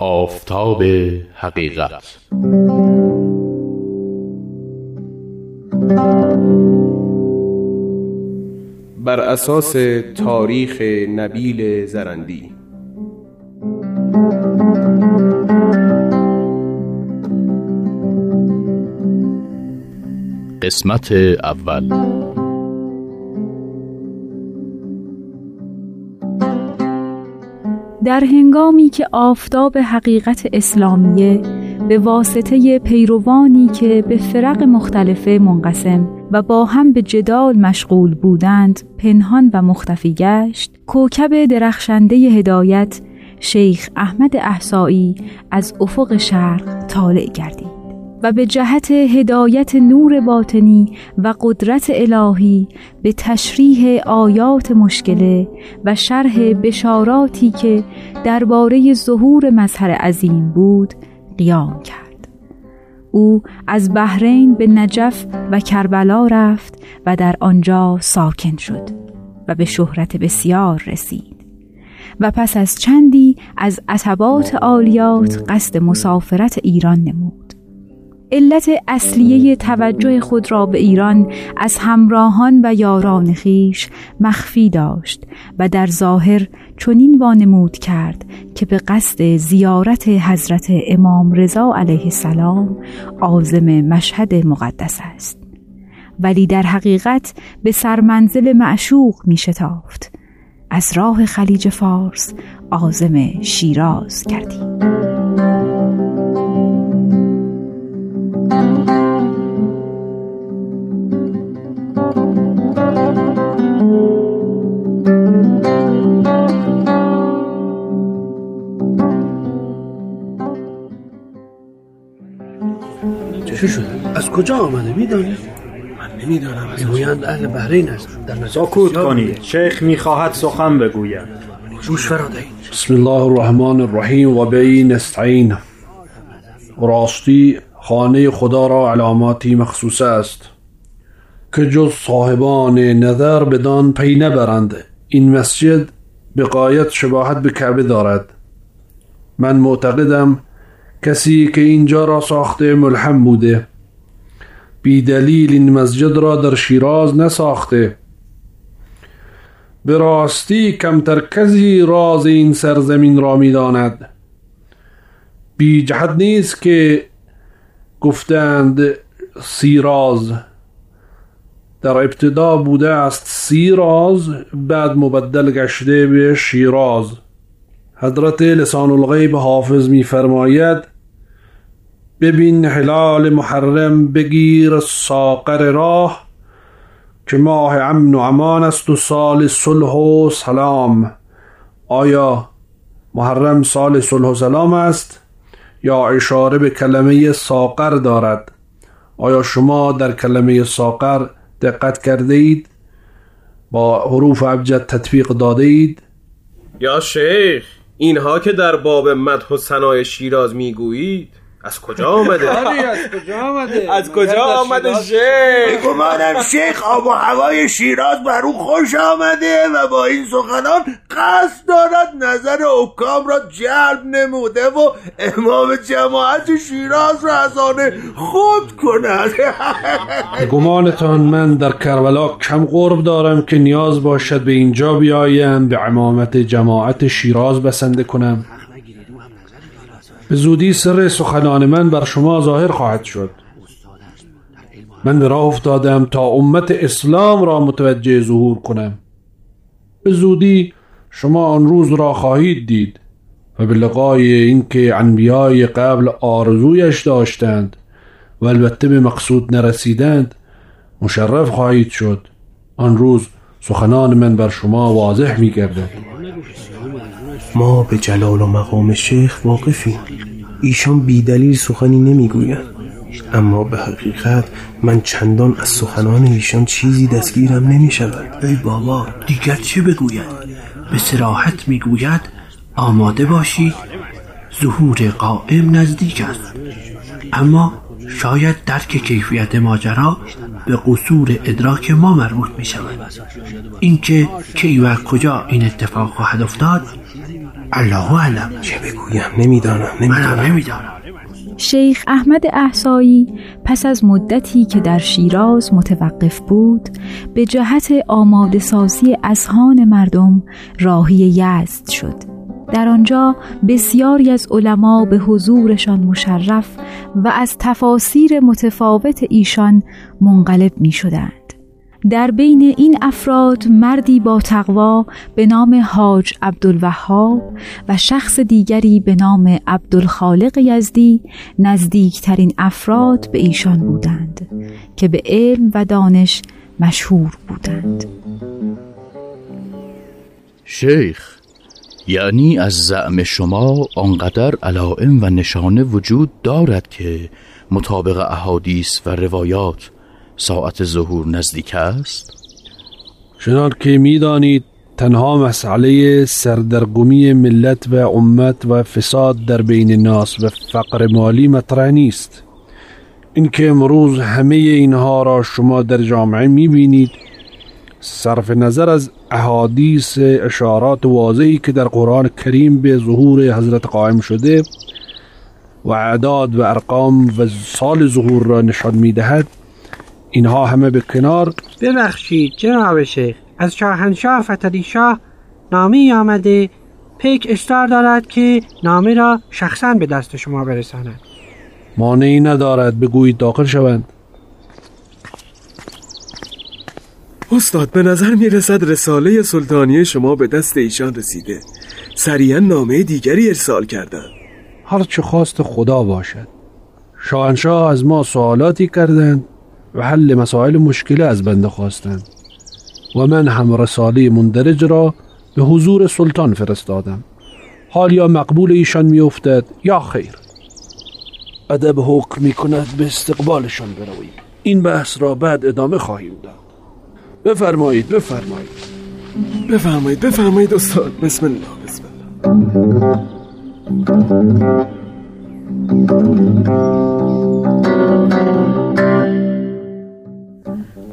آفتاب حقیقت. بر اساس تاریخ نبیل زرندی. قسمت اول. در هنگامی که آفتاب حقیقت اسلامیه به واسطه پیروانی که به فرق مختلفه منقسم و با هم به جدال مشغول بودند پنهان و مختفی گشت کوکب درخشنده هدایت شیخ احمد احسایی از افق شرق طالع گردید. و به جهت هدایت نور باطنی و قدرت الهی به تشریح آیات مشکله و شرح بشاراتی که درباره ظهور مظهر عظیم بود قیام کرد. او از بحرین به نجف و کربلا رفت و در آنجا ساکن شد و به شهرت بسیار رسید. و پس از چندی از عتبات عالیات قصد مسافرت ایران نمود. علت اصلیه توجه خود را به ایران از همراهان و یاران خیش مخفی داشت و در ظاهر چنین وانمود کرد که به قصد زیارت حضرت امام رضا علیه السلام عازم مشهد مقدس است. ولی در حقیقت به سرمنزل معشوق می شتافت از راه خلیج فارس عازم شیراز کردیم. چی شد؟ از کجا آمده؟ میدانی؟ من نمی‌دانم. می‌گویند اهل بحرین است. در نظر سکوت کنید. شیخ می‌خواهد سخن بگوید. جوش فرادهید بسم الله الرحمن الرحیم و به نستعین راستی خانه خدا را علاماتی مخصوص است که جز صاحبان نظر بدان پی نبرند. این مسجد به قایت شباهت به کعبه دارد. من معتقدم کسی که اینجا را ساخته ملحم بوده. بی دلیل این مسجد را در شیراز نساخته. به راستی کمتر کسی راز این سرزمین را می‌داند. بی جهت نیست که گفتند سیراز. در ابتدا بوده است سیراز بعد مبدل گشته به شیراز. حضرت لسان الغیب حافظ میفرماید ببین حلال محرم بگیر ساقر راه که ماه امن و امان است و سال صلح و سلام. آیا محرم سال صلح و سلام است یا اشاره به کلمه ساقر دارد؟ آیا شما در کلمه ساقر دقت کرده اید؟ با حروف ابجد تطبیق داده اید؟ یا شیخ اینها که در باب مدح و ثنای شیراز می‌گویید؟ از کجا آمده؟ از کجا آمده؟ از کجا آمده شیخ؟ گمانم شیخ آب و هوای شیراز بر او خوش آمده و با این سخنان قصد دارد نظر حکام را جلب نموده و امام جماعت شیراز را از آن خود کند گمانتان من در کربلا کم قرب دارم که نیاز باشد به اینجا بیایم به امامت جماعت شیراز بسنده کنم به زودی سر سخنان من بر شما ظاهر خواهد شد. من به راه افتادم تا امت اسلام را متوجه ظهور کنم. به زودی شما آن روز را خواهید دید و به لقای اینکه انبیای قبل آرزویش داشتند و البته به مقصود نرسیدند مشرف خواهید شد. آن روز سخنان من بر شما واضح می گردد ما به جلال و مقام شیخ واقفیم. ایشان بیدلیل سخنی نمی‌گویند. اما به حقیقت من چندان از سخنان ایشان چیزی دستگیرم نمی شود ای بابا دیگر چه بگوید؟ به سراحت می‌گوید آماده باشید ظهور قائم نزدیک است. اما شاید درک کیفیت ماجرا به قصور ادراک ما مربوط می شود اینکه کی و کجا این اتفاق خواهد افتاد الله علم چه بگویم؟ نمی‌دانم نمی‌دانم. نمی‌دانم. شیخ احمد احسایی پس از مدتی که در شیراز متوقف بود به جهت آماده سازی اذهان مردم راهی یزد شد. در آنجا بسیاری از علما به حضورشان مشرف و از تفاسیر متفاوت ایشان منقلب می شدند. در بین این افراد مردی با تقوا به نام حاج عبدالوهاب و شخص دیگری به نام عبدالخالق یزدی نزدیکترین افراد به ایشان بودند که به علم و دانش مشهور بودند. شیخ یعنی از زعم شما آنقدر علائم و نشانه وجود دارد که مطابق احادیث و روایات ساعت ظهور نزدیک است؟ چنان که می‌دانید تنها مسئله سردرگمی ملت و امت و فساد در بین ناس و فقر مالی مطرح نیست. اینکه امروز همه اینها را شما در جامعه می‌بینید صرف نظر از احادیث اشارات واضحی که در قرآن کریم به ظهور حضرت قائم شده و اعداد و ارقام و سال ظهور را نشان می‌دهد اینها همه به کنار ببخشید جناب شیخ از شاهنشاه فتلی شاه نامی آمده پیک اصرار دارد که نامه را شخصا به دست شما برساند. مانعی ندارد بگویید داخل شوند. استاد به نظر می رسد رساله سلطانی شما به دست ایشان رسیده. سریعا نامه دیگری ارسال کردن. هر چه خواست خدا باشد. شاهنشاه از ما سوالاتی کردند. و حل مسائل مشکله از بنده خواستند. و من هم رساله مندرج را به حضور سلطان فرستادم. حال یا مقبول ایشان میافتد یا خیر. ادب حکم می کند به استقبالشان برویم. این بحث را بعد ادامه خواهیم داد. بفرمایید بفرمایید. بفرمایید بفرمایید استاد. بسم الله بسم الله.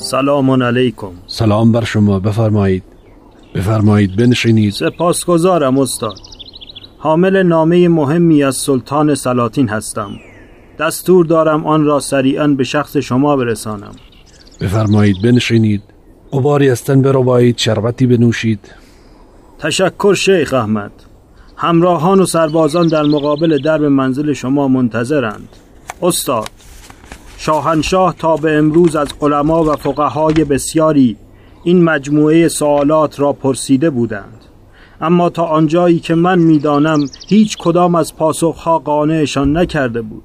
سلام علیکم. سلام بر شما بفرمایید. بفرمایید بنشینید. سپاسگزارم استاد. حامل نامه مهمی از سلطان سلاطین هستم. دستور دارم آن را سریعا به شخص شما برسانم. بفرمایید بنشینید. قباری از تن بربایید شربتی بنوشید. تشکر شیخ احمد. همراهان و سربازان در مقابل درب منزل شما منتظرند. استاد شاهنشاه تا به امروز از علما و فقهای بسیاری این مجموعه سوالات را پرسیده بودند. اما تا آنجایی که من می‌دانم هیچ کدام از پاسخها قانعشان نکرده بود.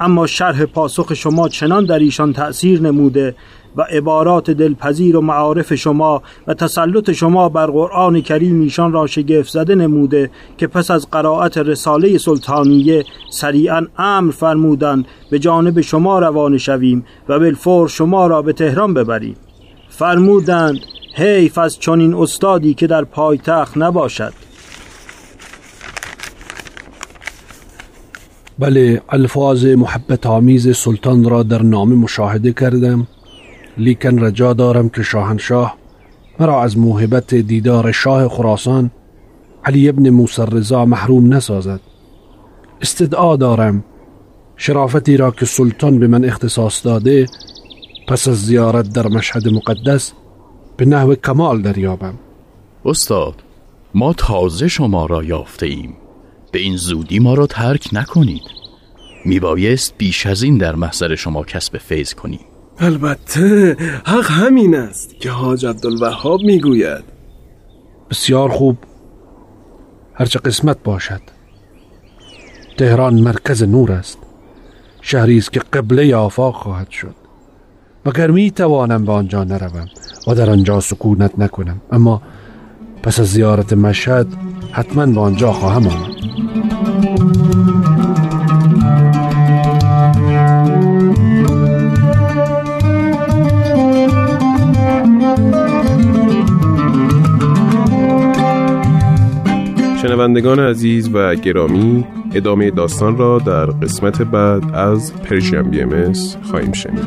اما شرح پاسخ شما چنان در ایشان تأثیر نموده و عبارات دلپذیر و معارف شما و تسلط شما بر قرآن کریم ایشان را شگفت زده نموده که پس از قرائت رساله سلطانیه سریعا امر فرمودند به جانب شما روانه شویم و بالفور شما را به تهران ببریم. فرمودند حیف از چنین استادی که در پایتخت نباشد. بله الفاظ محبت آمیز سلطان را در نامه مشاهده کردم. لیکن رجا دارم که شاهنشاه مرا از موهبت دیدار شاه خراسان علی ابن موسی رضا محروم نسازد. استدعا دارم شرافتی را که سلطان به من اختصاص داده پس از زیارت در مشهد مقدس به نحو کمال دریابم. استاد ما تازه شما را یافته ایم. به این زودی ما را ترک نکنید. میبایست بیش از این در محضر شما کسب فیض کنیم. البته حق همین است که حاج عبدالوهاب می‌گوید. بسیار خوب. هرچه قسمت باشد. تهران مرکز نور است. شهری است که قبله آفاق خواهد شد. مگر می توانم به آنجا نروم و در آنجا سکونت نکنم؟ اما پس از زیارت مشهد حتما به آنجا خواهم آمد. شنوندگان عزیز و گرامی ادامه داستان را در قسمت بعد از پرژیم بی ام خواهیم شنید.